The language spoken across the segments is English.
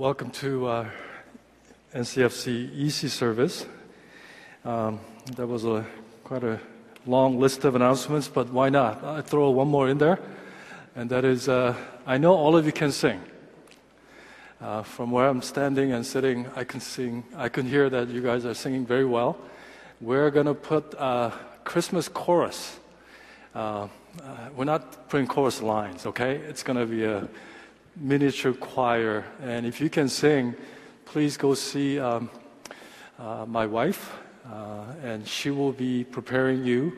welcome to uh, NCFC EC service. Um, that was a quite a long list of announcements, but why not? I throw one more in there, and that is uh, I know all of you can sing. Uh, from where I'm standing and sitting, I can sing. I can hear that you guys are singing very well. We're gonna put a Christmas chorus. Uh, uh, we're not putting chorus lines, okay? It's gonna be a miniature choir, and if you can sing, please go see um, uh, my wife, uh, and she will be preparing you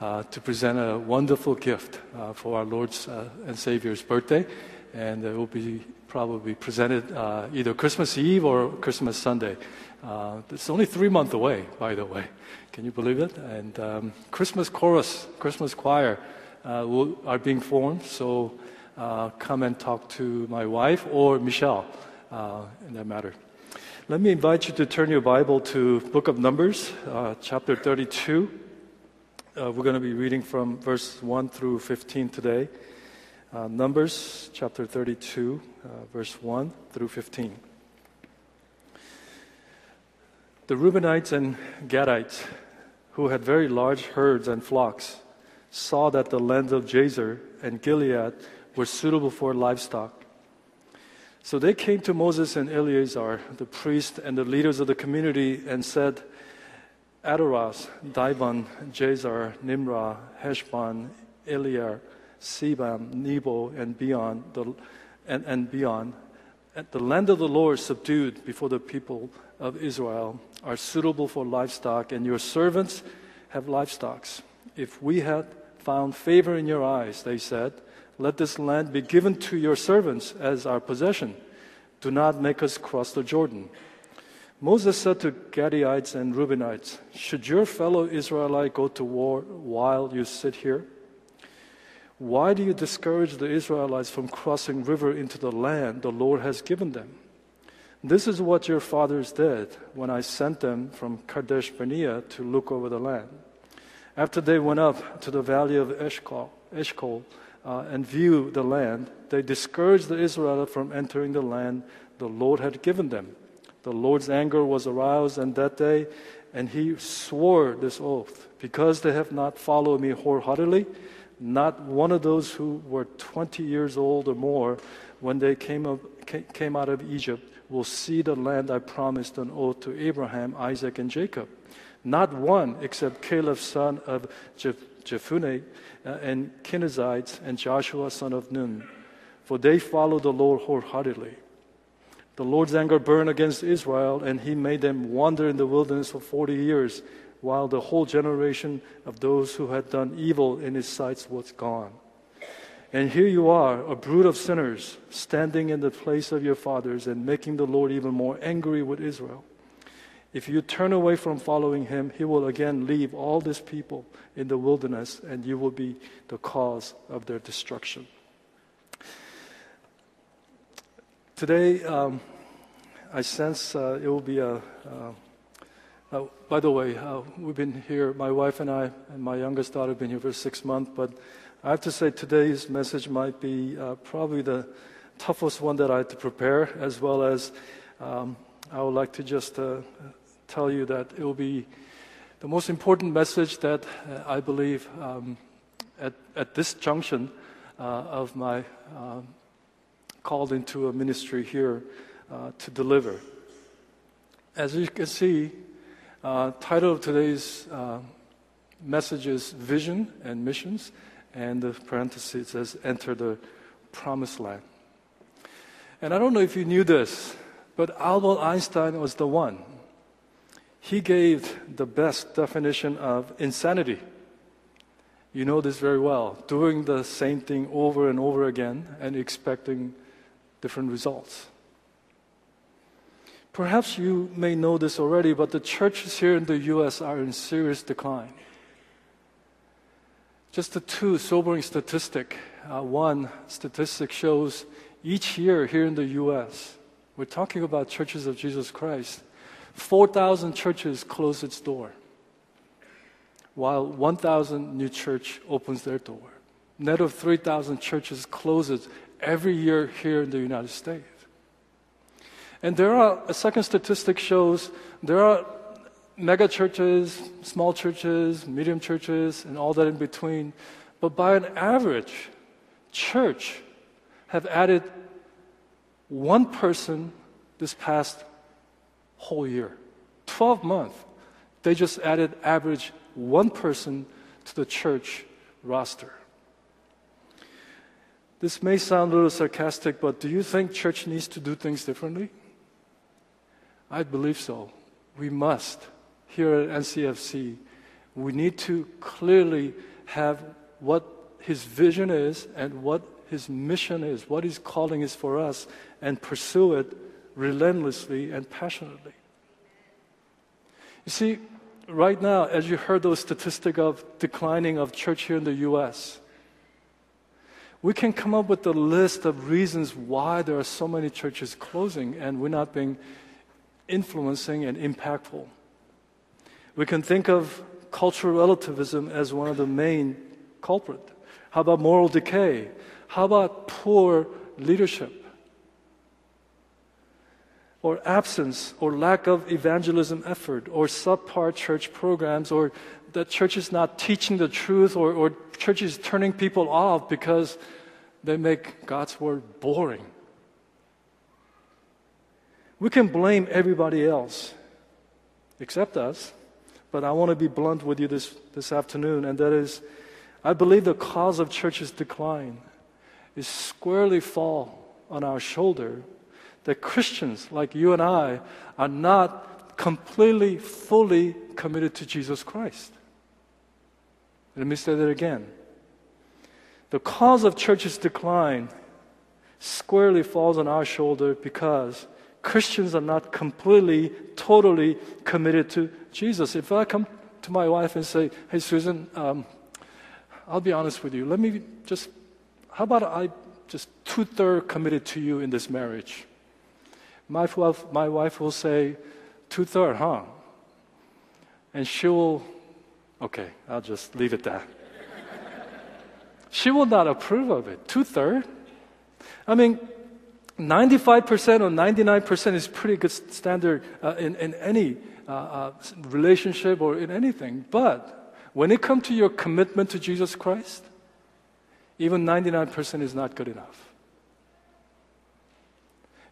uh, to present a wonderful gift uh, for our Lord's uh, and Savior's birthday, and it will be probably presented uh, either Christmas Eve or Christmas Sunday. it's only three months away, by the way. Can you believe it? And um, Christmas chorus, Christmas choir will, are being formed, so come and talk to my wife or Michelle in that matter. Let me invite you to turn your Bible to Book of Numbers, uh, chapter 32. Uh, we're going to be reading from verse 1 through 15 today. Uh, Numbers, chapter 32, uh, verse 1 through 15. The Reubenites and Gadites, who had very large herds and flocks, saw that the lands of Jazer and Gilead were suitable for livestock so they came to Moses and Eleazar, the priest and the leaders of the community, and said, Ataroth, Dibon, Jazer, Nimrah, Heshbon, Elealeh, Sebam, Nebo, and beyond, the, and, and beyond, the land of the Lord subdued before the people of Israel are suitable for livestock, and your servants have livestock. If we had found favor in your eyes, they said, let this land be given to your servants as our possession. Do not make us cross the Jordan. Moses said to Gadites and Reubenites, Should your fellow Israelite go to war while you sit here? Why do you discourage the Israelites from crossing river into the land the Lord has given them? This is what your fathers did when I sent them from Kadesh Barnea to look over the land. After they went up to the valley of Eshcol, Eshcol uh, and view the land, they discouraged the Israelites from entering the land the Lord had given them. The Lord's anger was aroused on that day, and he swore this oath because they have not followed me wholeheartedly, not one of those who were 20 years old or more when they came, up, came out of Egypt will see the land I promised on oath to Abraham, Isaac, and Jacob. Not one except Caleb, son of Jephunneh, uh, and Kenizzites, and Joshua, son of Nun, for they followed the Lord wholeheartedly. The Lord's anger burned against Israel, and he made them wander in the wilderness for 40 years, while the whole generation of those who had done evil in his sight was gone. And here you are, a brood of sinners, standing in the place of your fathers and making the Lord even more angry with Israel. If you turn away from following him, he will again leave all these people in the wilderness, and you will be the cause of their destruction. Today, um, I sense uh, it will be a. Uh, uh, by the way, uh, we've been here, my wife and I, and my youngest daughter have been here for six months, but I have to say today's message might be uh, probably the toughest one that I had to prepare, as well as um, I would like to just uh, tell you that it will be the most important message that uh, I believe um, at, at this junction uh, of my uh, called into a ministry here uh, to deliver. As you can see, uh, title of today's uh, message is Vision and Missions, and the parenthesis says Enter the Promised Land. And I don't know if you knew this, but Albert Einstein was the one he gave the best definition of insanity. You know this very well. Doing the same thing over and over again and expecting different results. Perhaps you may know this already, but the churches here in the U.S. are in serious decline. Just a two sobering statistic. Uh, one statistic shows each year here in the U.S., we're talking about churches of Jesus Christ, 4,000 churches close its door, while 1,000 new church opens their door. Net of 3,000 churches closes every year here in the United States. And there are, a second statistic shows there are mega churches, small churches, medium churches, and all that in between. But by an average, church have added one person this past whole year. 12 months, they just added average one person to the church roster. This may sound a little sarcastic, but do you think church needs to do things differently? I believe so. We must. Here at NCFC, we need to clearly have what his vision is and what his mission is, what his calling is for us, and pursue it relentlessly and passionately. You see, right now, as you heard those statistics of declining of church here in the U.S., we can come up with a list of reasons why there are so many churches closing and we're not being influencing and impactful. We can think of cultural relativism as one of the main culprit. How about moral decay? How about poor leadership? Or absence or lack of evangelism effort or subpar church programs or that church is not teaching the truth or, or church is turning people off because they make God's word boring. We can blame everybody else except us, but I want to be blunt with you this, this afternoon, and that is I believe the cause of church's decline is squarely fall on our shoulder that Christians like you and I are not completely, fully committed to Jesus Christ. Let me say that again. The cause of church's decline squarely falls on our shoulder because Christians are not completely, totally committed to Jesus. If I come to my wife and say, Hey, Susan, um, I'll be honest with you. Let me just, how about I just two thirds committed to you in this marriage? My wife, my wife will say, two thirds, huh? And she will Okay, I'll just leave it that. she will not approve of it. Two thirds? I mean, 95% or 99% is pretty good standard uh, in, in any uh, uh, relationship or in anything. But when it comes to your commitment to Jesus Christ, even 99% is not good enough.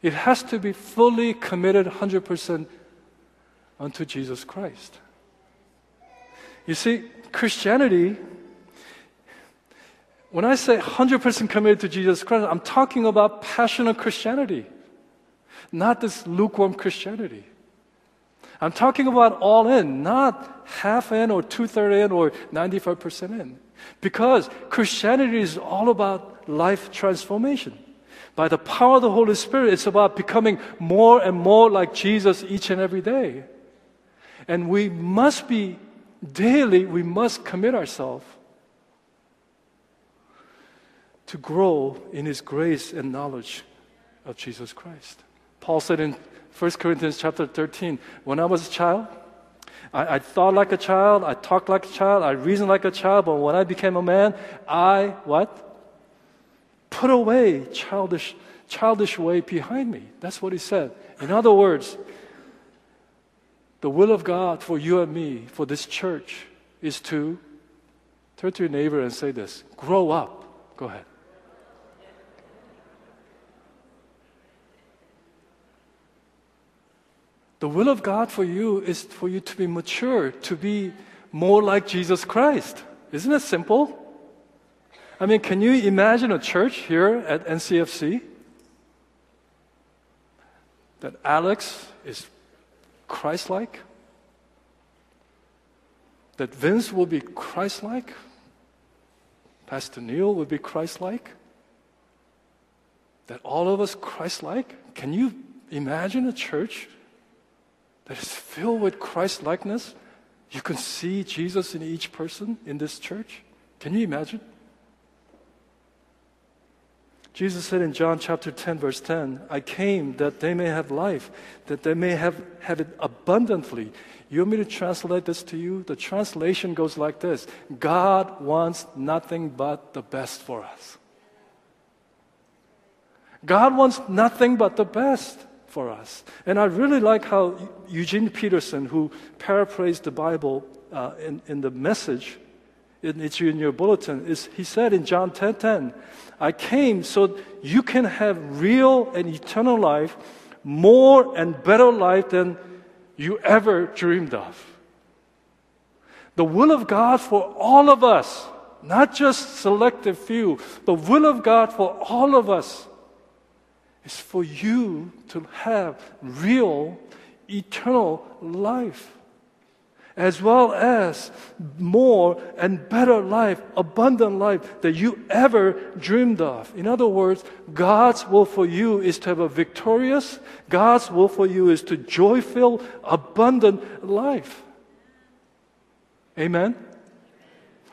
It has to be fully committed 100% unto Jesus Christ. You see, Christianity, when I say 100% committed to Jesus Christ, I'm talking about passionate Christianity, not this lukewarm Christianity. I'm talking about all in, not half in or two thirds in or 95% in. Because Christianity is all about life transformation. By the power of the Holy Spirit, it's about becoming more and more like Jesus each and every day. And we must be daily we must commit ourselves to grow in His grace and knowledge of Jesus Christ. Paul said in 1 Corinthians chapter 13, when I was a child, I, I, thought like a child, I talked like a child, I reasoned like a child, but when I became a man, I what? Put away childish, childish way behind me. That's what he said. In other words, the will of God for you and me, for this church, is to turn to your neighbor and say this grow up. Go ahead. The will of God for you is for you to be mature, to be more like Jesus Christ. Isn't it simple? I mean, can you imagine a church here at NCFC that Alex is Christ like? That Vince will be Christ like? Pastor Neil will be Christ like? That all of us Christ like? Can you imagine a church that is filled with Christ likeness? You can see Jesus in each person in this church? Can you imagine? Jesus said in John chapter 10, verse 10, I came that they may have life, that they may have, have it abundantly. You want me to translate this to you? The translation goes like this God wants nothing but the best for us. God wants nothing but the best. for us. And I really like how Eugene Peterson, who paraphrased the Bible uh, in, in the message, it's in your bulletin, he said in John 10 10, I came so you can have real and eternal life, more and better life than you ever dreamed of. The will of God for all of us, not just selective few, the will of God for all of us is for you to have real, eternal life as well as more and better life, abundant life that you ever dreamed of. In other words, God's will for you is to have a victorious, God's will for you is to joy filled, abundant life. Amen?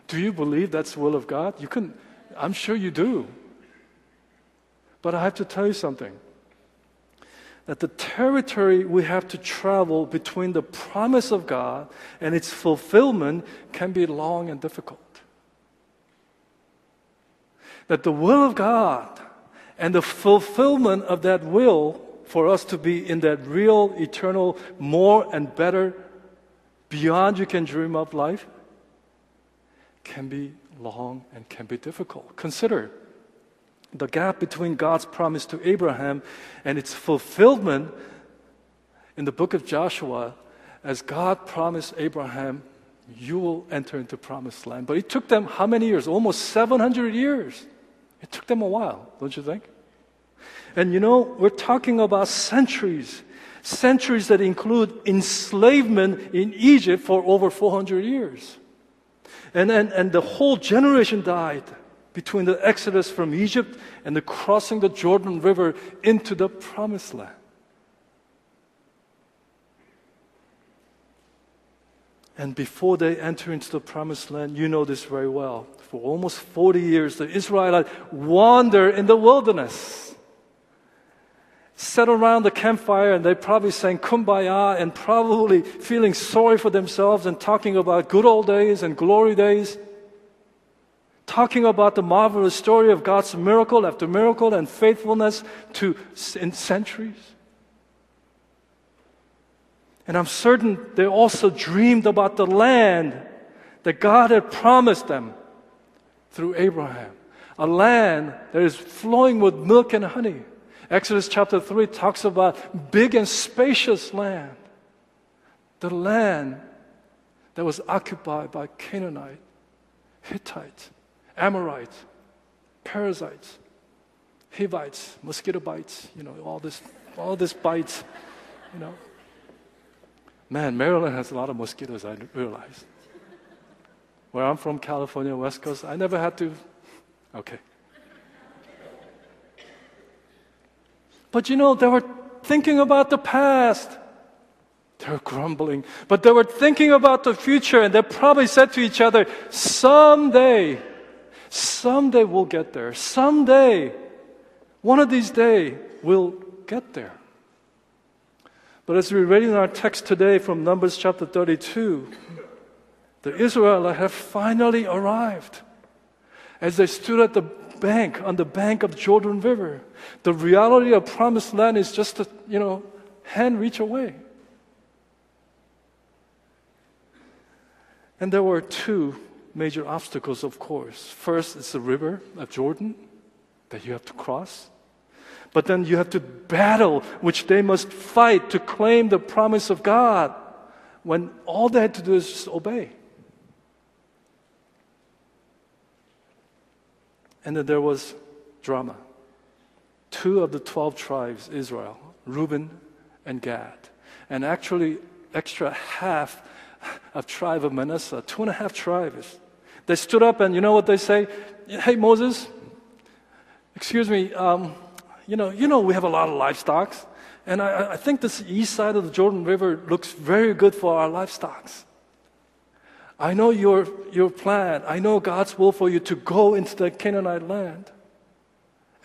Do you believe that's the will of God? You can, I'm sure you do. But I have to tell you something that the territory we have to travel between the promise of God and its fulfillment can be long and difficult. That the will of God and the fulfillment of that will for us to be in that real, eternal, more and better, beyond you can dream of life can be long and can be difficult. Consider the gap between God's promise to Abraham and its fulfillment in the book of Joshua, as God promised Abraham, you will enter into promised land. But it took them how many years? Almost 700 years. It took them a while, don't you think? And you know, we're talking about centuries, centuries that include enslavement in Egypt for over 400 years. And, and, and the whole generation died between the exodus from Egypt and the crossing the Jordan River into the promised land. And before they enter into the promised land, you know this very well. For almost 40 years, the Israelites wander in the wilderness. Sat around the campfire and they probably sang kumbaya and probably feeling sorry for themselves and talking about good old days and glory days talking about the marvelous story of God's miracle after miracle and faithfulness to in centuries. And I'm certain they also dreamed about the land that God had promised them through Abraham. A land that is flowing with milk and honey. Exodus chapter 3 talks about big and spacious land. The land that was occupied by Canaanite, Hittite, Amorites, parasites, Hivites, mosquito bites, you know, all this, all this bites, you know. Man, Maryland has a lot of mosquitoes, I realize. Where I'm from, California, West Coast, I never had to, okay. But you know, they were thinking about the past. They were grumbling, but they were thinking about the future, and they probably said to each other, someday, Someday we'll get there. Someday, one of these days, we'll get there. But as we read in our text today from Numbers chapter 32, the Israelites have finally arrived. As they stood at the bank, on the bank of Jordan River, the reality of promised land is just a, you know, hand reach away. And there were two major obstacles, of course. First, it's the river of Jordan that you have to cross. But then you have to battle, which they must fight to claim the promise of God when all they had to do is just obey. And then there was drama. Two of the 12 tribes, Israel, Reuben and Gad, and actually extra half of tribe of Manasseh, two and a half tribes they stood up and you know what they say? Hey, Moses, excuse me, um, you, know, you know we have a lot of livestock, and I, I think this east side of the Jordan River looks very good for our livestock. I know your, your plan. I know God's will for you to go into the Canaanite land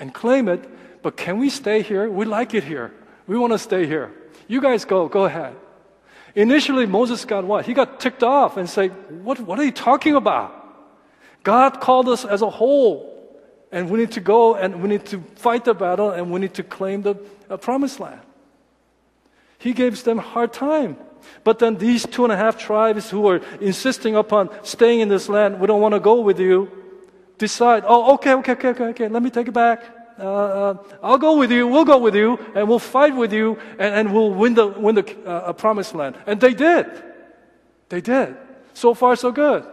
and claim it, but can we stay here? We like it here. We want to stay here. You guys go, go ahead. Initially, Moses got what? He got ticked off and said, what, what are you talking about? God called us as a whole, and we need to go and we need to fight the battle and we need to claim the uh, promised land. He gives them hard time. But then these two and a half tribes who are insisting upon staying in this land, we don't want to go with you, decide, oh, okay, okay, okay, okay, okay, let me take it back. Uh, uh, I'll go with you, we'll go with you, and we'll fight with you, and, and we'll win the, win the uh, promised land. And they did. They did. So far, so good.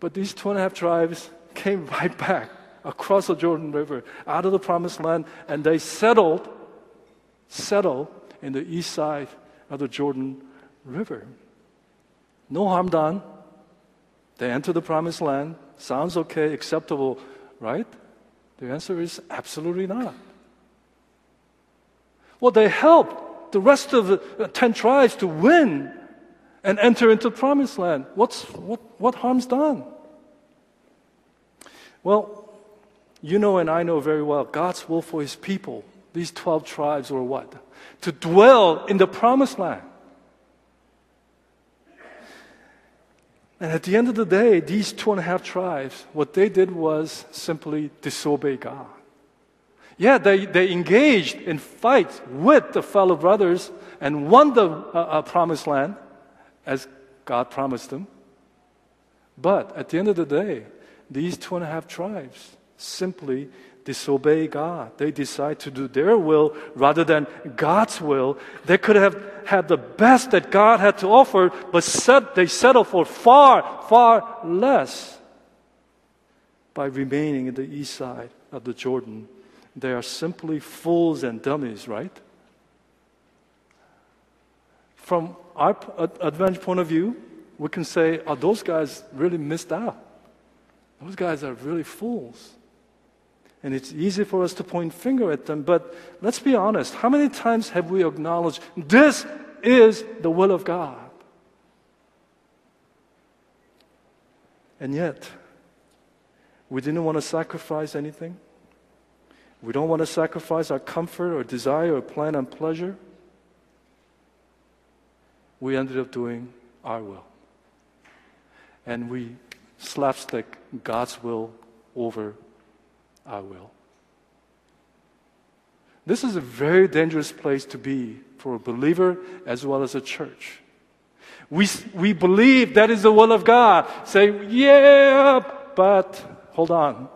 But these two and a half tribes came right back across the Jordan River out of the promised land, and they settled, settled in the east side of the Jordan River. No harm done. They enter the promised land. Sounds okay, acceptable, right? The answer is absolutely not. Well, they helped the rest of the uh, 10 tribes to win and enter into the promised land. What's, what, what harm's done? Well, you know and I know very well God's will for his people, these 12 tribes, were what? To dwell in the promised land. And at the end of the day, these two and a half tribes, what they did was simply disobey God. Yeah, they, they engaged in fights with the fellow brothers and won the uh, uh, promised land as God promised them. But at the end of the day, these two and a half tribes simply disobey God. They decide to do their will rather than God's will. They could have had the best that God had to offer, but set, they settle for far, far less by remaining in the east side of the Jordan. They are simply fools and dummies, right? From our advantage point of view, we can say, oh, those guys really missed out. Those guys are really fools. And it's easy for us to point finger at them, but let's be honest. How many times have we acknowledged this is the will of God? And yet, we didn't want to sacrifice anything. We don't want to sacrifice our comfort or desire or plan and pleasure. We ended up doing our will. And we slapstick God's will over our will. This is a very dangerous place to be for a believer as well as a church. We, we believe that is the will of God. Say, yeah, but hold on.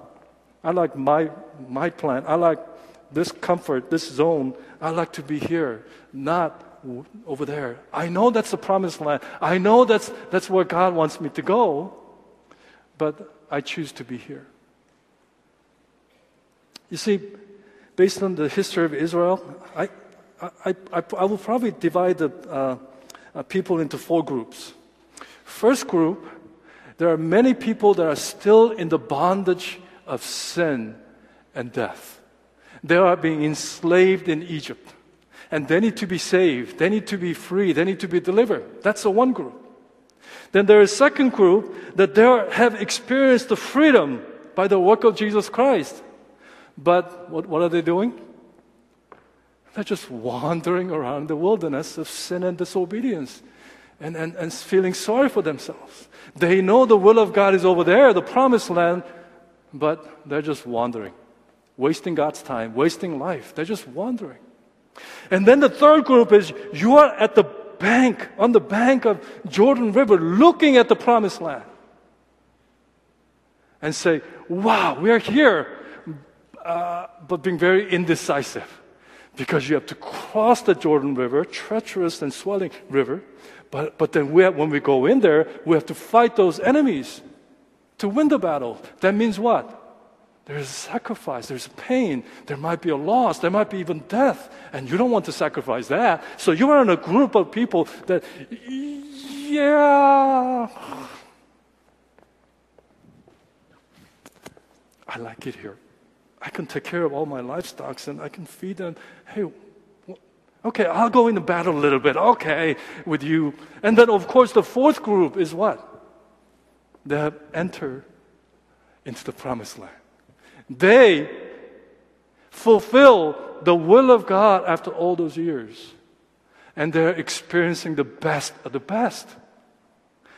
I like my, my plan. I like this comfort, this zone. I like to be here, not over there. I know that's the promised land. I know that's, that's where God wants me to go but I choose to be here. You see, based on the history of Israel, I, I, I, I will probably divide the uh, uh, people into four groups. First group, there are many people that are still in the bondage of sin and death. They are being enslaved in Egypt. And they need to be saved. They need to be free. They need to be delivered. That's the one group. Then there is second group that they have experienced the freedom by the work of Jesus Christ. But what, what are they doing? They're just wandering around the wilderness of sin and disobedience and, and, and feeling sorry for themselves. They know the will of God is over there, the promised land, but they're just wandering, wasting God's time, wasting life. They're just wandering. And then the third group is you are at the bank, on the bank of Jordan River, looking at the promised land and say, wow, we are here, uh, but being very indecisive because you have to cross the Jordan River, treacherous and swelling river. But, but then we have, when we go in there, we have to fight those enemies to win the battle. That means what? There's sacrifice, there's pain, there might be a loss, there might be even death, and you don't want to sacrifice that. So you are in a group of people that, yeah, I like it here. I can take care of all my livestock and I can feed them. Hey, okay, I'll go into battle a little bit. Okay, with you. And then, of course, the fourth group is what? They have entered into the promised land. They fulfill the will of God after all those years. And they're experiencing the best of the best.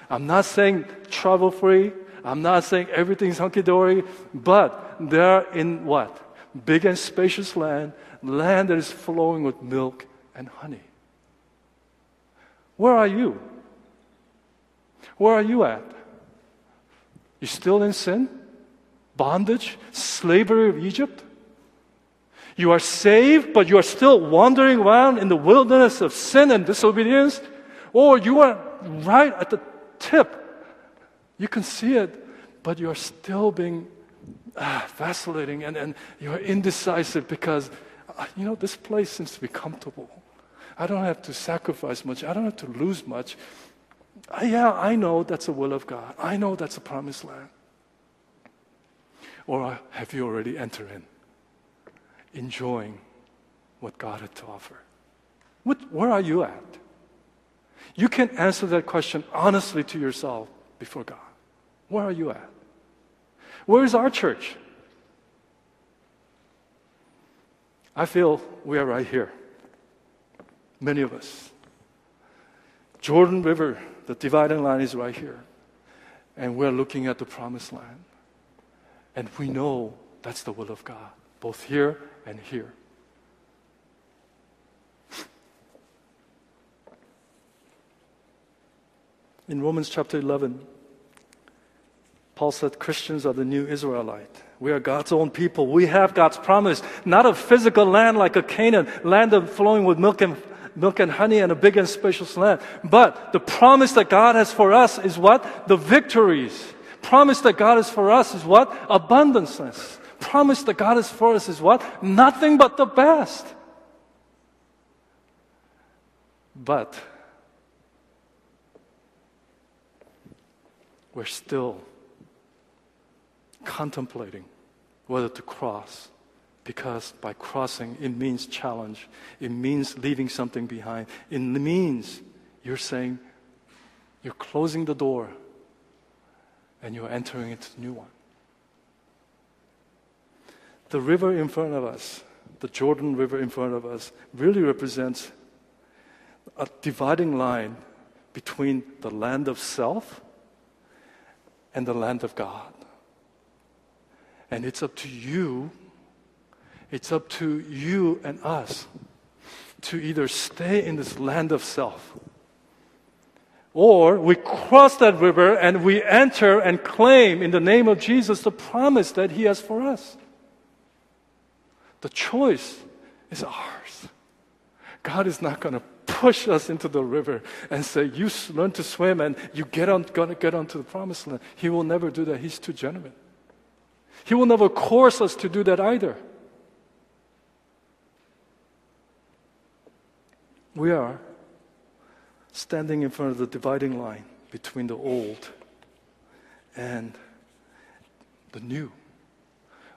I'm not saying trouble free. I'm not saying everything's hunky dory, but they're in what? Big and spacious land, land that is flowing with milk and honey. Where are you? Where are you at? You still in sin? Bondage? Slavery of Egypt? You are saved, but you are still wandering around in the wilderness of sin and disobedience? Or you are right at the tip. You can see it, but you are still being ah, vacillating and, and you're indecisive because, uh, you know, this place seems to be comfortable. I don't have to sacrifice much. I don't have to lose much. Uh, yeah, I know that's the will of God. I know that's the promised land. Or have you already entered in, enjoying what God had to offer? What, where are you at? You can answer that question honestly to yourself before God. Where are you at? Where is our church? I feel we are right here. Many of us. Jordan River, the dividing line is right here. And we're looking at the promised land. And we know that's the will of God, both here and here. In Romans chapter 11, Paul said Christians are the new Israelite. We are God's own people. We have God's promise, not a physical land like a Canaan, land of flowing with milk and milk and honey and a big and spacious land. But the promise that God has for us is what? The victories. Promise that God is for us is what? Abundances. Promise that God is for us is what? Nothing but the best. But we're still contemplating whether to cross because by crossing it means challenge it means leaving something behind it means you're saying you're closing the door and you're entering into a new one the river in front of us the jordan river in front of us really represents a dividing line between the land of self and the land of God. And it's up to you, it's up to you and us to either stay in this land of self or we cross that river and we enter and claim in the name of Jesus the promise that He has for us. The choice is ours. God is not going to push us into the river and say, You learn to swim and you get on, gonna get onto the promised land. He will never do that. He's too genuine. He will never coerce us to do that either. We are standing in front of the dividing line between the old and the new.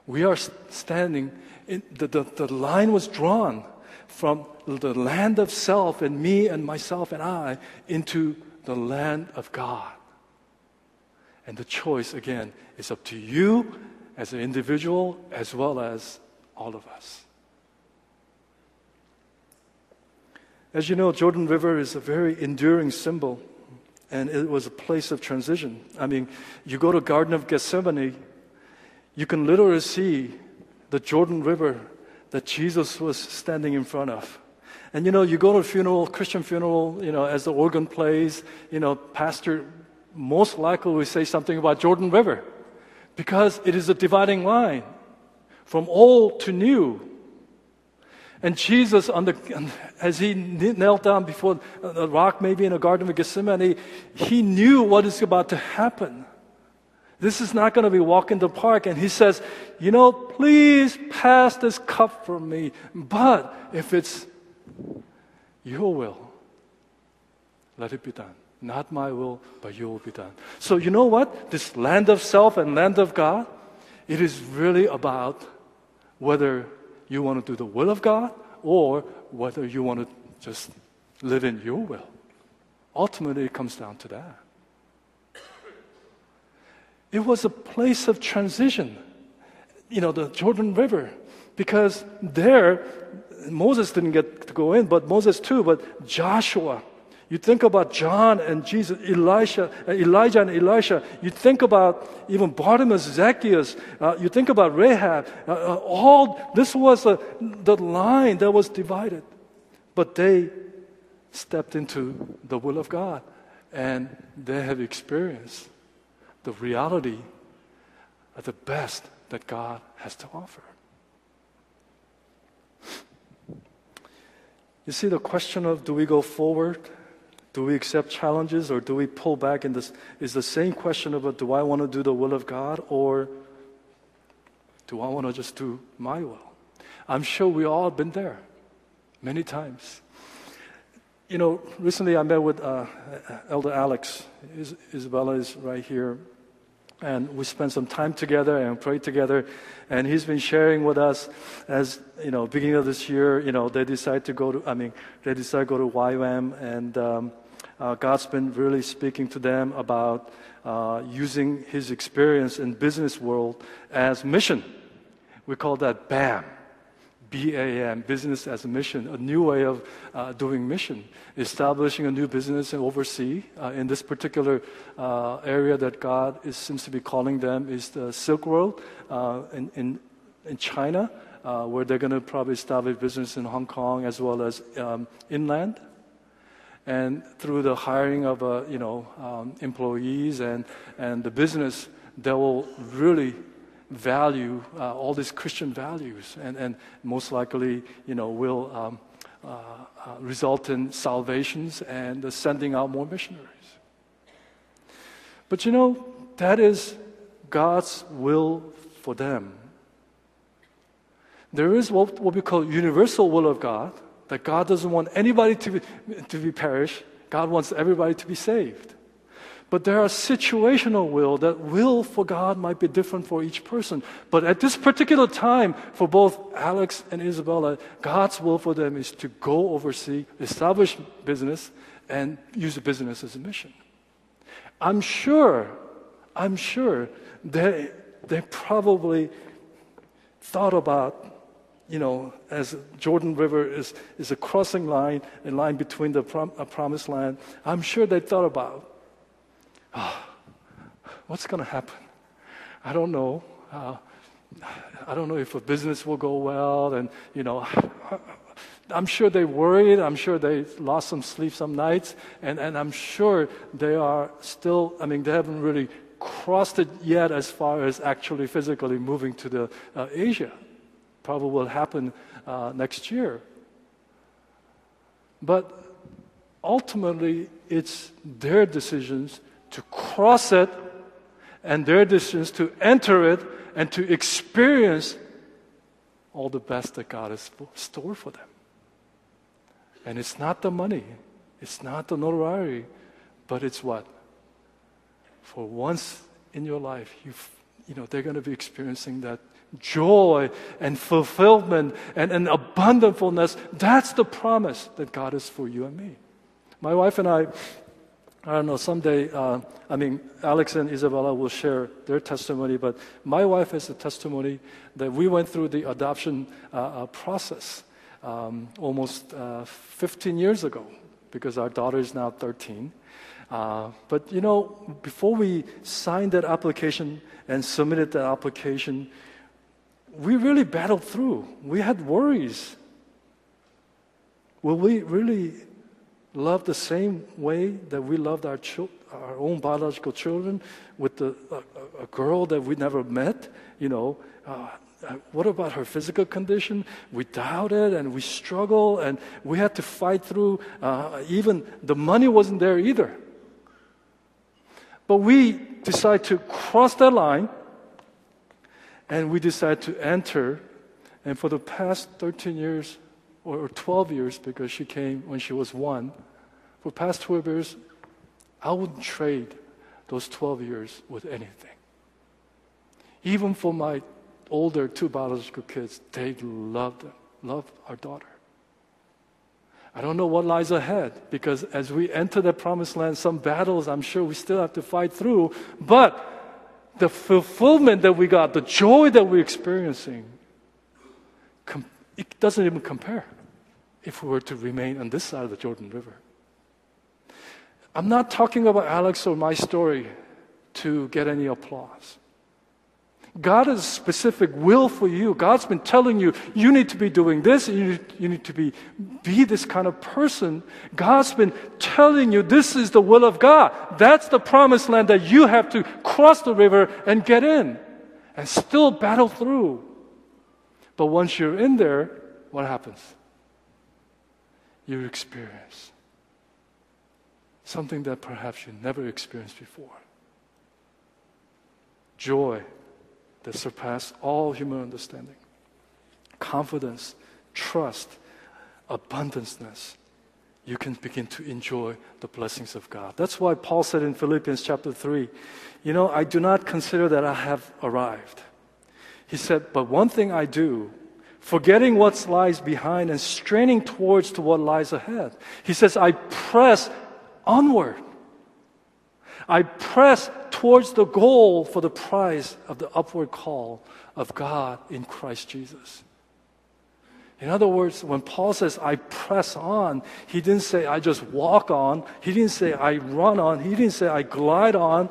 We are standing, in, the, the, the line was drawn from the land of self and me and myself and I into the land of God. And the choice, again, is up to you as an individual as well as all of us. As you know, Jordan River is a very enduring symbol, and it was a place of transition. I mean, you go to Garden of Gethsemane, you can literally see the Jordan River that Jesus was standing in front of. And you know, you go to a funeral, Christian funeral, you know, as the organ plays, you know, pastor most likely will say something about Jordan River because it is a dividing line from old to new. And Jesus, the, as he knelt down before the rock, maybe in the Garden of Gethsemane, he knew what is about to happen. This is not going to be walk in the park. And he says, You know, please pass this cup from me. But if it's your will, let it be done. Not my will, but your will be done. So, you know what? This land of self and land of God, it is really about whether you want to do the will of God or whether you want to just live in your will. Ultimately, it comes down to that. It was a place of transition, you know, the Jordan River, because there, Moses didn't get to go in, but Moses too, but Joshua. You think about John and Jesus, Elisha, uh, Elijah and Elisha. You think about even Bartimaeus, Zacchaeus. Uh, you think about Rahab. Uh, uh all this was the line that was divided. But they stepped into the will of God and they have experienced the reality of the best that God has to offer. You see, the question of do we go forward, do we accept challenges, or do we pull back in this is the same question about do I want to do the will of God or do I want to just do my will? I'm sure we all have been there many times. You know, recently I met with uh, Elder Alex. Is- Isabella is right here. And we spent some time together and prayed together. And he's been sharing with us as, you know, beginning of this year, you know, they decided to go to, I mean, they decided to go to YWAM. And um, uh, God's been really speaking to them about uh, using his experience in business world as mission. We call that BAM. BAM, business as a mission, a new way of uh, doing mission, establishing a new business and overseas. Uh, in this particular uh, area that God is, seems to be calling them is the Silk Road uh, in, in, in, China, uh, where they're going to probably establish business in Hong Kong as well as um, inland. And through the hiring of uh, you know um, employees and, and the business, they will really value uh, all these Christian values, and, and most likely, you know, will um, uh, uh, result in salvations and sending out more missionaries. But you know, that is God's will for them. There is what, what we call universal will of God, that God doesn't want anybody to be, to be perish. God wants everybody to be saved. But there are situational will that will for God might be different for each person. But at this particular time, for both Alex and Isabella, God's will for them is to go overseas, establish business, and use the business as a mission. I'm sure, I'm sure they, they probably thought about you know, as Jordan River is, is a crossing line, a line between the prom, promised land, I'm sure they thought about oh, what's going to happen? I don't know. Uh, I don't know if a business will go well. And, you know, I'm sure they worried. I'm sure they lost some sleep some nights. And, and I'm sure they are still, I mean, they haven't really crossed it yet as far as actually physically moving to the uh, Asia. Probably will happen uh, next year. But ultimately, it's their decisions to cross it and their decisions to enter it and to experience all the best that God has stored for them. And it's not the money, it's not the notoriety, but it's what? For once in your life, you you know, they're going to be experiencing that joy and fulfillment and, and abundantfulness. That's the promise that God has for you and me. My wife and I I don't know, someday, uh, I mean, Alex and Isabella will share their testimony, but my wife has a testimony that we went through the adoption uh, uh, process um, almost uh, 15 years ago because our daughter is now 13. Uh, but you know, before we signed that application and submitted that application, we really battled through. We had worries. Will we really love the same way that we loved our, chil- our own biological children with the, a, a girl that we never met, you know, uh, uh, what about her physical condition? We doubted and we struggled and we had to fight through. Uh, even the money wasn't there either. But we decided to cross that line and we decided to enter. And for the past 13 years, or 12 years because she came when she was one. For past 12 years, I wouldn't trade those 12 years with anything. Even for my older two biological kids, they loved them, loved our daughter. I don't know what lies ahead because as we enter the promised land, some battles I'm sure we still have to fight through, but the fulfillment that we got, the joy that we're experiencing, it doesn't even compare if we were to remain on this side of the Jordan River. I'm not talking about Alex or my story to get any applause. God has a specific will for you. God's been telling you, you need to be doing this, you need, you need to be, be this kind of person. God's been telling you, this is the will of God. That's the promised land that you have to cross the river and get in and still battle through. But once you're in there, what happens? You experience something that perhaps you never experienced before joy that surpass all human understanding, confidence, trust, abundanceness. You can begin to enjoy the blessings of God. That's why Paul said in Philippians chapter 3, You know, I do not consider that I have arrived. He said, But one thing I do, forgetting what lies behind and straining towards to what lies ahead. He says, I press onward. I press towards the goal for the prize of the upward call of God in Christ Jesus. In other words, when Paul says, I press on, he didn't say, I just walk on. He didn't say, I run on. He didn't say, I glide on.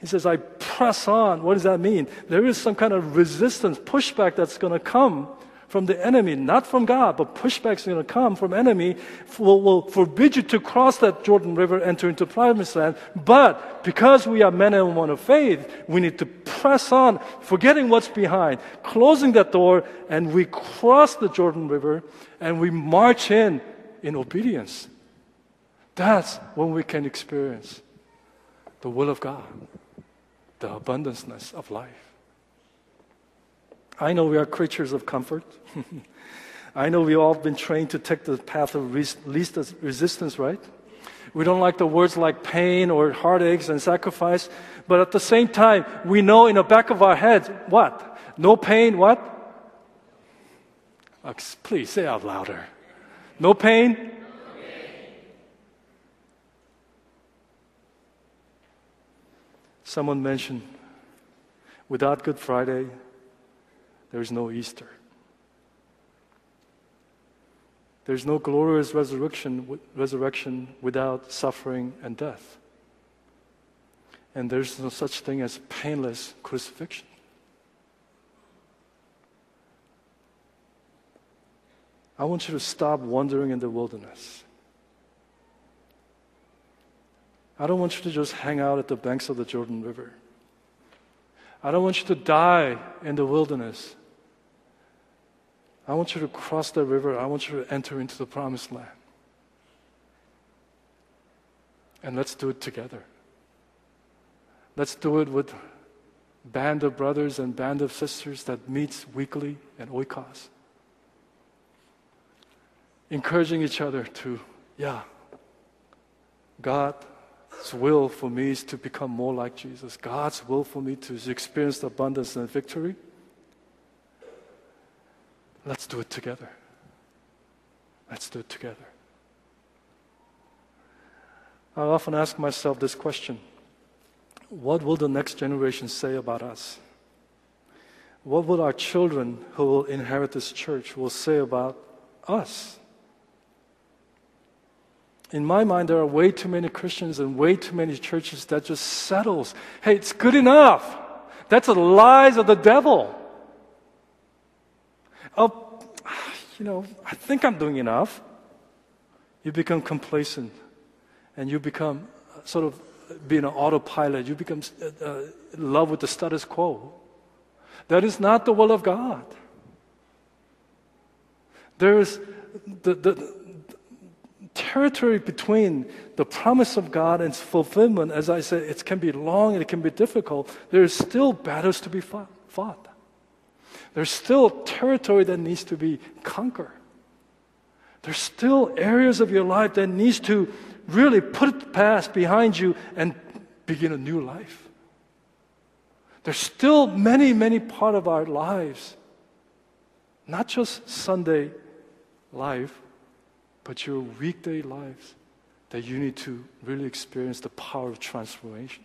He says, I press on. What does that mean? There is some kind of resistance, pushback that's going to come from the enemy, not from God, but pushback's are going to come from enemy, will, will forbid you to cross that Jordan River, enter into promised land. But because we are men and women of faith, we need to press on, forgetting what's behind, closing that door, and we cross the Jordan River and we march in in obedience. That's when we can experience the will of God, the abundanceness of life. I know we are creatures of comfort. I know we've all been trained to take the path of least resistance, right? We don't like the words like pain or heartaches and sacrifice, but at the same time, we know in the back of our heads, what? No pain, what? Uh, please say out louder. No pain? no pain? Someone mentioned, without Good Friday, there's no Easter. There's no glorious resurrection, resurrection without suffering and death. And there's no such thing as painless crucifixion. I want you to stop wandering in the wilderness. I don't want you to just hang out at the banks of the Jordan River. I don't want you to die in the wilderness. I want you to cross the river. I want you to enter into the promised land. And let's do it together. Let's do it with band of brothers and band of sisters that meets weekly at Oikos. Encouraging each other to, yeah, God's will for me is to become more like Jesus. God's will for me to experience the abundance and victory. Let's do it together. Let's do it together. I often ask myself this question What will the next generation say about us? What will our children who will inherit this church will say about us? In my mind, there are way too many Christians and way too many churches that just settles. Hey, it's good enough. That's the lies of the devil oh, you know, I think I'm doing enough. You become complacent and you become uh, sort of being an autopilot. You become uh, uh, in love with the status quo. That is not the will of God. There is the, the, the territory between the promise of God and its fulfillment, as I said, it can be long and it can be difficult. There is still battles to be fought. fought. There's still territory that needs to be conquered. There's still areas of your life that needs to really put the past behind you and begin a new life. There's still many, many part of our lives, not just Sunday life, but your weekday lives that you need to really experience the power of transformation.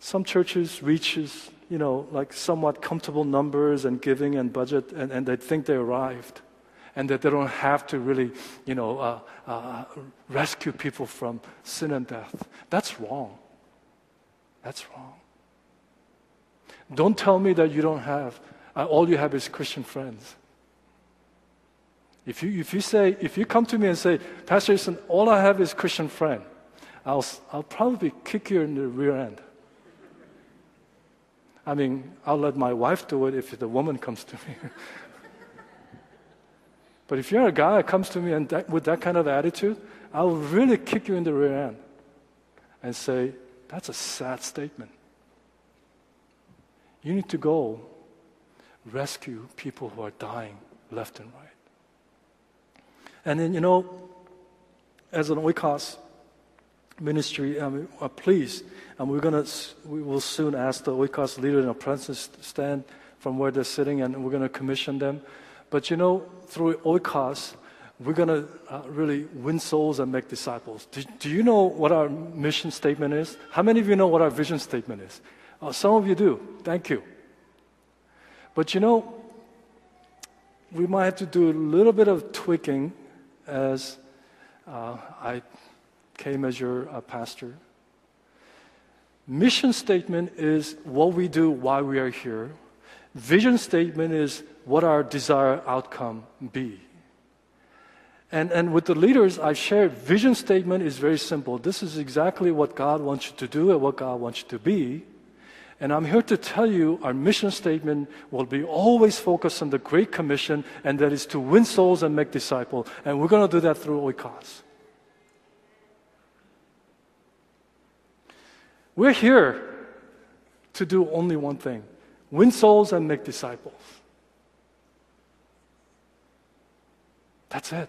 Some churches reaches, you know, like somewhat comfortable numbers and giving and budget, and, and they think they arrived, and that they don't have to really, you know, uh, uh, rescue people from sin and death. That's wrong. That's wrong. Don't tell me that you don't have, uh, all you have is Christian friends. If you, if you say, if you come to me and say, Pastor listen, all I have is Christian friend, I'll, I'll probably kick you in the rear end. I mean, I'll let my wife do it if the woman comes to me. but if you're a guy that comes to me and that, with that kind of attitude, I'll really kick you in the rear end and say, that's a sad statement. You need to go rescue people who are dying left and right. And then, you know, as an oikos ministry, um, uh, please, and we're gonna, we will soon ask the oikos leader and apprentices to stand from where they're sitting, and we're gonna commission them. But you know, through oikos, we're gonna uh, really win souls and make disciples. Do, do, you know what our mission statement is? How many of you know what our vision statement is? Uh, some of you do. Thank you. But you know, we might have to do a little bit of tweaking as uh, I came as your uh, pastor. Mission statement is what we do while we are here. Vision statement is what our desired outcome be. And, and with the leaders, I shared vision statement is very simple. This is exactly what God wants you to do and what God wants you to be. And I'm here to tell you our mission statement will be always focused on the Great Commission, and that is to win souls and make disciples. And we're going to do that through Oikos. We're here to do only one thing win souls and make disciples. That's it.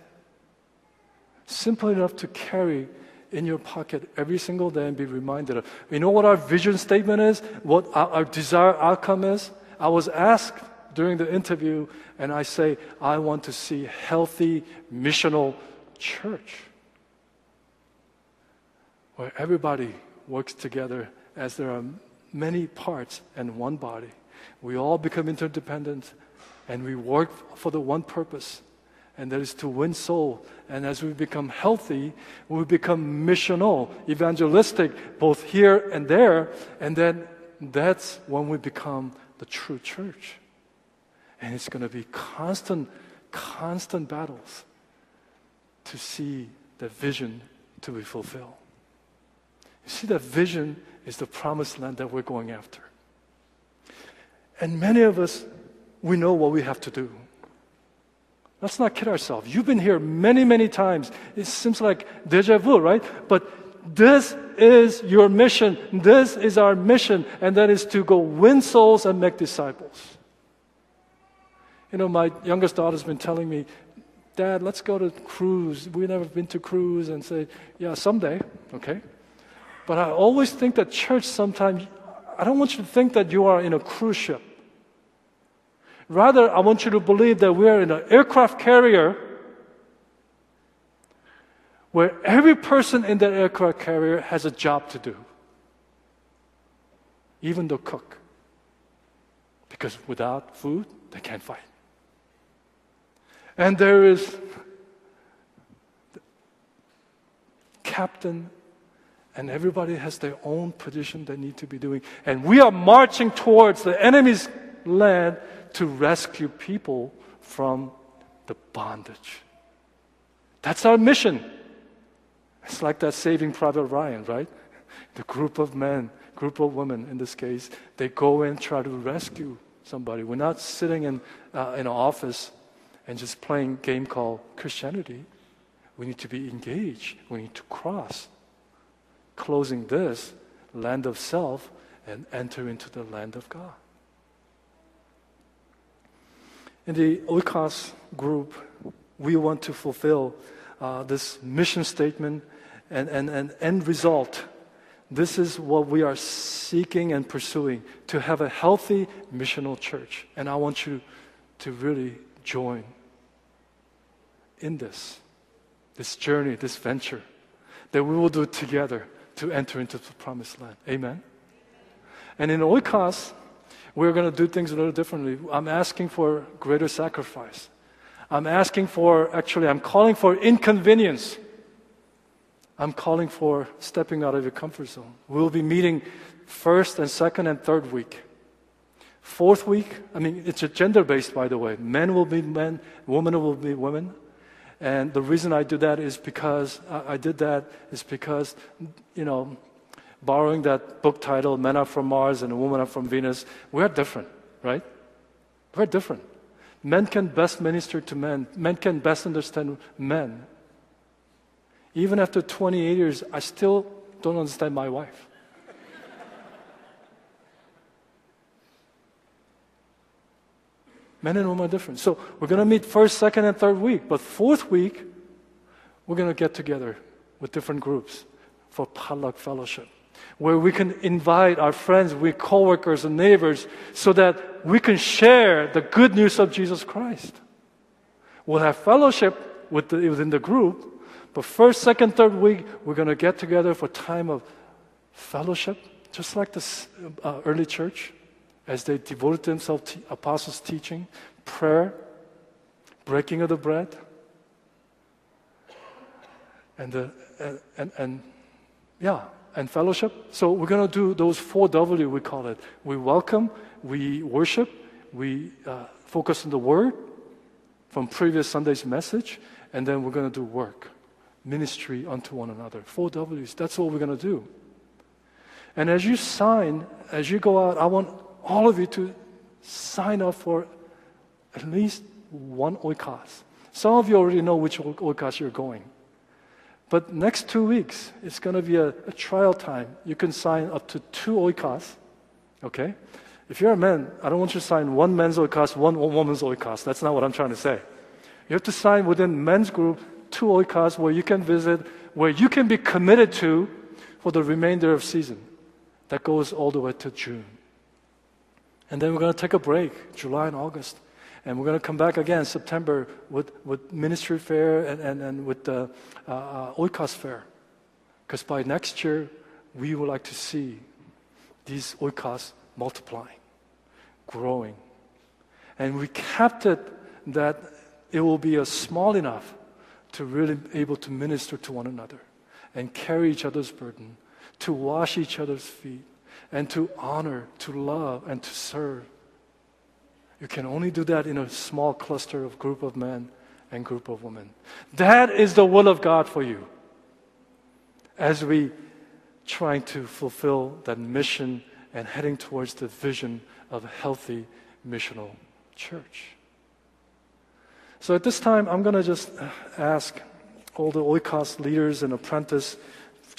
Simple enough to carry in your pocket every single day and be reminded of. You know what our vision statement is? What our, our desired outcome is? I was asked during the interview, and I say, I want to see healthy missional church where everybody works together as there are many parts and one body. We all become interdependent and we work for the one purpose and that is to win soul. And as we become healthy, we become missional, evangelistic, both here and there. And then that's when we become the true church. And it's going to be constant, constant battles to see that vision to be fulfilled. See, that vision is the promised land that we're going after. And many of us, we know what we have to do. Let's not kid ourselves. You've been here many, many times. It seems like deja vu, right? But this is your mission. This is our mission, and that is to go win souls and make disciples. You know, my youngest daughter's been telling me, Dad, let's go to cruise. We've never been to cruise, and say, Yeah, someday, okay? But I always think that church sometimes, I don't want you to think that you are in a cruise ship. Rather, I want you to believe that we are in an aircraft carrier where every person in that aircraft carrier has a job to do, even the cook. Because without food, they can't fight. And there is captain, and everybody has their own position they need to be doing. And we are marching towards the enemy's land to rescue people from the bondage. That's our mission. It's like that saving Private Ryan, right? The group of men, group of women in this case, they go and try to rescue somebody. We're not sitting in, uh, in an office and just playing game called Christianity. We need to be engaged. We need to cross, closing this land of self and enter into the land of God. In the Oikos group, we want to fulfill uh, this mission statement and, and, and end result. This is what we are seeking and pursuing to have a healthy missional church. And I want you to really join in this, this journey, this venture that we will do together to enter into the promised land. Amen. And in Oikos, we're going to do things a little differently. I'm asking for greater sacrifice. I'm asking for, actually, I'm calling for inconvenience. I'm calling for stepping out of your comfort zone. We'll be meeting first and second and third week. Fourth week, I mean, it's a gender based, by the way. Men will be men, women will be women. And the reason I do that is because I did that is because, you know, borrowing that book title, Men Are From Mars and Women Are From Venus, we're different, right? We're different. Men can best minister to men, men can best understand men. Even after 28 years, I still don't understand my wife. Men and women are different. So we're going to meet first, second, and third week. But fourth week, we're going to get together with different groups for potluck fellowship, where we can invite our friends, we coworkers and neighbors, so that we can share the good news of Jesus Christ. We'll have fellowship with the, within the group, but first, second, third week, we're going to get together for time of fellowship, just like the uh, early church as they devoted themselves to apostles' teaching, prayer, breaking of the bread, and, the, and, and, and yeah, and fellowship. So we're going to do those four W, we call it. We welcome, we worship, we uh, focus on the word from previous Sunday's message, and then we're going to do work, ministry unto one another. Four W's. That's what we're going to do. And as you sign, as you go out, I want all of you to sign up for at least one oikos. Some of you already know which oikos you're going. But next two weeks, it's going to be a, a, trial time. You can sign up to two oikos, okay? If you're a man, I don't want you to sign one men's oikos, one woman's oikos. That's not what I'm trying to say. You have to sign within men's group two oikos where you can visit, where you can be committed to for the remainder of season. That goes all the way to June. And then we're going to take a break, July and August. And we're going to come back again September with, with ministry fair and, and, and with the uh, uh, Oikos fair. Because by next year, we would like to see these Oikos multiplying, growing. And we kept it that it will be a small enough to really be able to minister to one another and carry each other's burden, to wash each other's feet, and to honor, to love, and to serve. You can only do that in a small cluster of group of men and group of women. That is the will of God for you. As we trying to fulfill that mission and heading towards the vision of a healthy missional church. So at this time, I'm going to just ask all the oikos leaders and apprentices,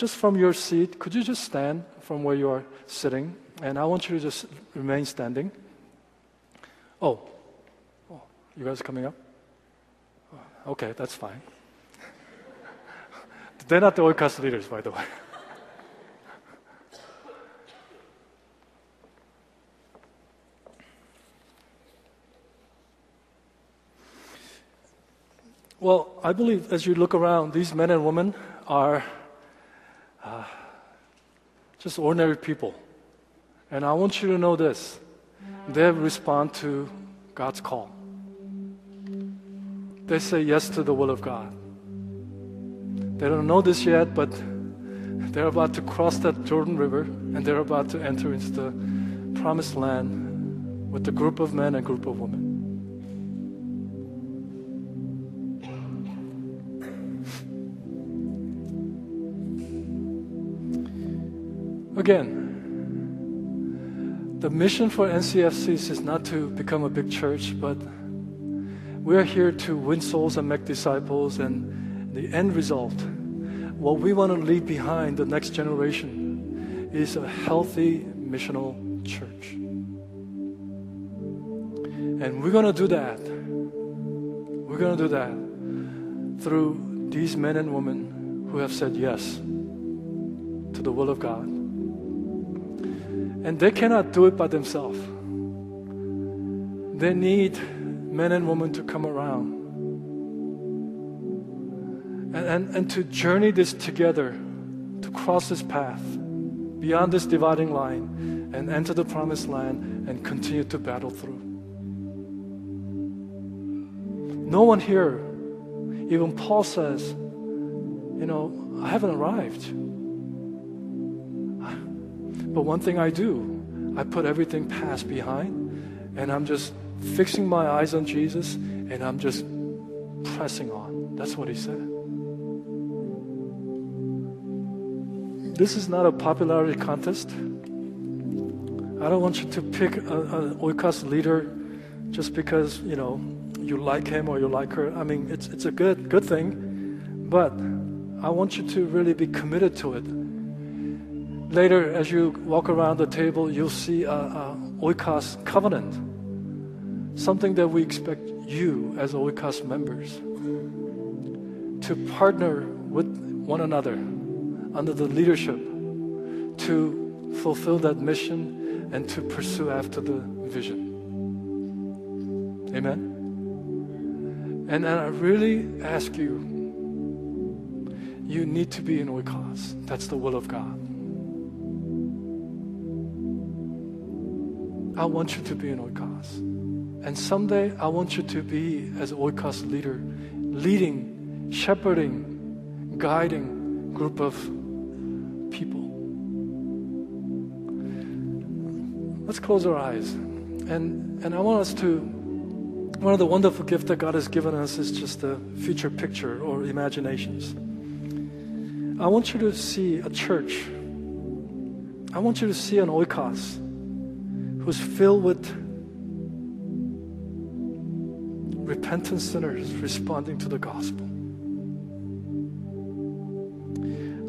just from your seat, could you just stand from where you are sitting, and I want you to just remain standing. Oh, oh you guys coming up? Oh, okay, that's fine. They're not the Oikos leaders, by the way. Well, I believe as you look around, these men and women are uh, just ordinary people. And I want you to know this they respond to God's call. They say yes to the will of God. They don't know this yet, but they're about to cross that Jordan River and they're about to enter into the promised land with a group of men and a group of women. Again, the mission for NCFCs is not to become a big church, but we are here to win souls and make disciples. And the end result, what we want to leave behind the next generation, is a healthy missional church. And we're going to do that. We're going to do that through these men and women who have said yes to the will of God. And they cannot do it by themselves. They need men and women to come around and, and, and to journey this together, to cross this path beyond this dividing line and enter the promised land and continue to battle through. No one here, even Paul says, you know, I haven't arrived. But one thing I do, I put everything past behind and I'm just fixing my eyes on Jesus and I'm just pressing on. That's what he said. This is not a popularity contest. I don't want you to pick an Oikos leader just because, you know, you like him or you like her. I mean, it's, it's a good, good thing, but I want you to really be committed to it. Later, as you walk around the table, you'll see a, a Oikos covenant, something that we expect you as Oikos members to partner with one another under the leadership to fulfill that mission and to pursue after the vision. Amen. And, and I really ask you, you need to be in oikos. That's the will of God. I want you to be an oikos. And someday I want you to be as oikos leader, leading, shepherding, guiding group of people. Let's close our eyes. And, and I want us to one of the wonderful gifts that God has given us is just a future picture or imaginations. I want you to see a church. I want you to see an oikos who's filled with repentant sinners responding to the gospel.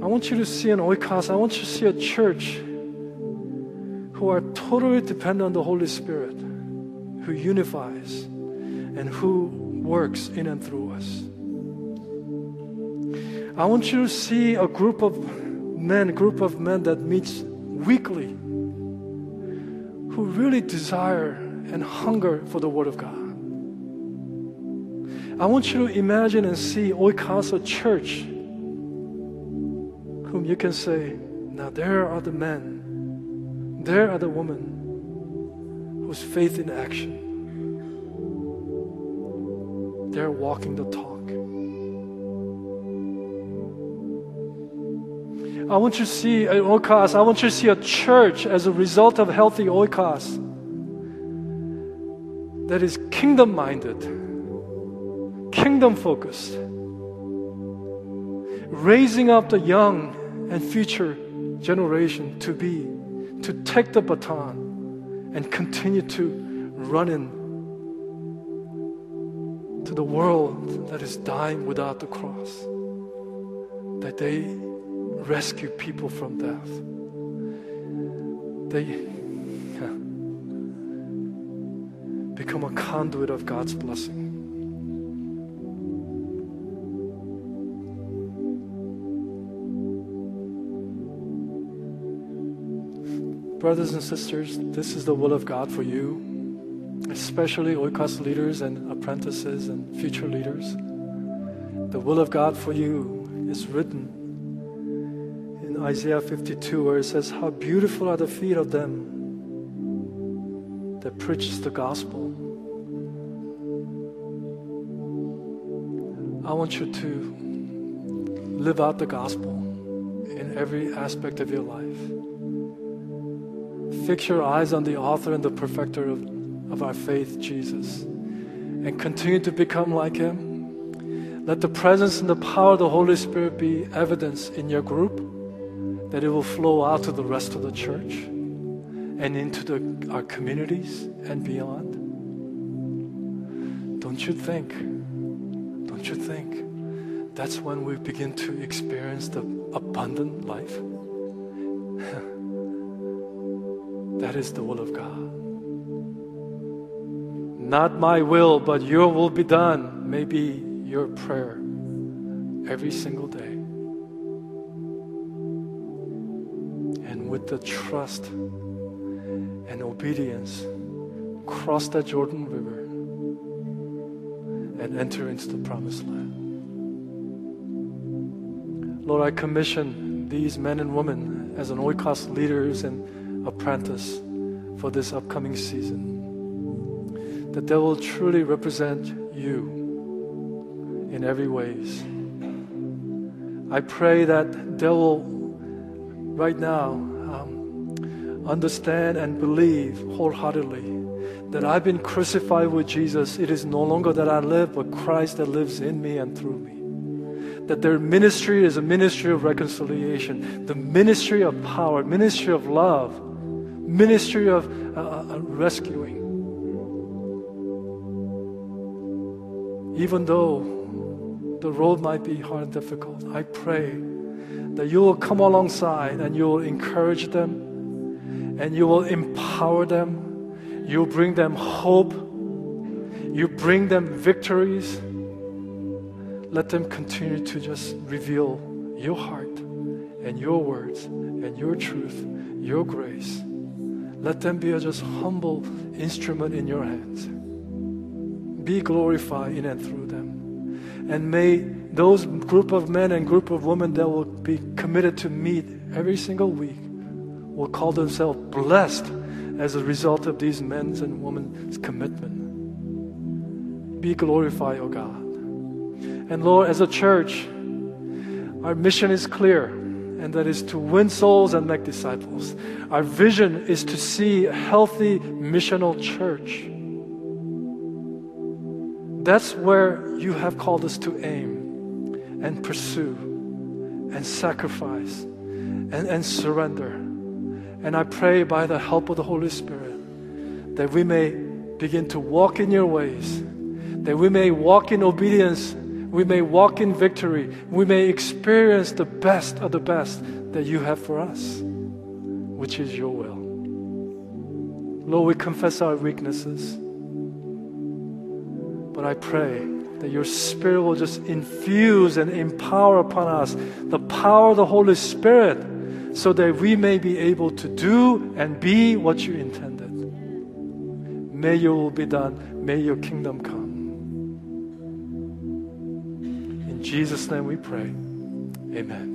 I want you to see an oikos. I want you to see a church who are totally dependent on the Holy Spirit, who unifies and who works in and through us. I want you to see a group of men, group of men that meets weekly, who really desire and hunger for the Word of God. I want you to imagine and see Oikasa church, whom you can say, now there are the men, there are the women whose faith in action. They're walking the talk. I want you to see an oikos. I want you to see a church as a result of healthy oikos that is kingdom minded, kingdom focused, raising up the young and future generation to be, to take the baton and continue to run in to the world that is dying without the cross, that they rescue people from death. They become a conduit of God's blessing. Brothers and sisters, this is the will of God for you, especially Oikos leaders and apprentices and future leaders. The will of God for you is written Isaiah 52, where it says, How beautiful are the feet of them that preaches the gospel. I want you to live out the gospel in every aspect of your life. Fix your eyes on the author and the perfecter of, of our faith, Jesus, and continue to become like him. Let the presence and the power of the Holy Spirit be evidence in your group that it will flow out to the rest of the church and into the, our communities and beyond. Don't you think? Don't you think? That's when we begin to experience the abundant life. that is the will of God. Not my will, but your will be done, may be your prayer every single day. With the trust and obedience, cross that Jordan River and enter into the promised land. Lord, I commission these men and women as an oikos leaders and apprentice for this upcoming season. That they will truly represent you in every ways. I pray that they will right now understand and believe wholeheartedly that I've been crucified with Jesus. It is no longer that I live, but Christ that lives in me and through me. That their ministry is a ministry of reconciliation, the ministry of power, ministry of love, ministry of uh, uh, rescuing. Even though the road might be hard and difficult, I pray that you will come alongside and you will encourage them and you will empower them. You bring them hope. You bring them victories. Let them continue to just reveal your heart and your words and your truth, your grace. Let them be a just humble instrument in your hands. Be glorified in and through them. And may those group of men and group of women that will be committed to meet every single week will call themselves blessed as a result of these men's and women's commitment. Be glorified, O oh God. And Lord, as a church, our mission is clear, and that is to win souls and make disciples. Our vision is to see a healthy missional church. That's where you have called us to aim and pursue and sacrifice and, and surrender. And I pray by the help of the Holy Spirit that we may begin to walk in your ways, that we may walk in obedience, we may walk in victory, we may experience the best of the best that you have for us, which is your will. Lord, we confess our weaknesses, but I pray that your Spirit will just infuse and empower upon us the power of the Holy Spirit so that we may be able to do and be what you intended. May your will be done. May your kingdom come. In Jesus' name we pray. Amen.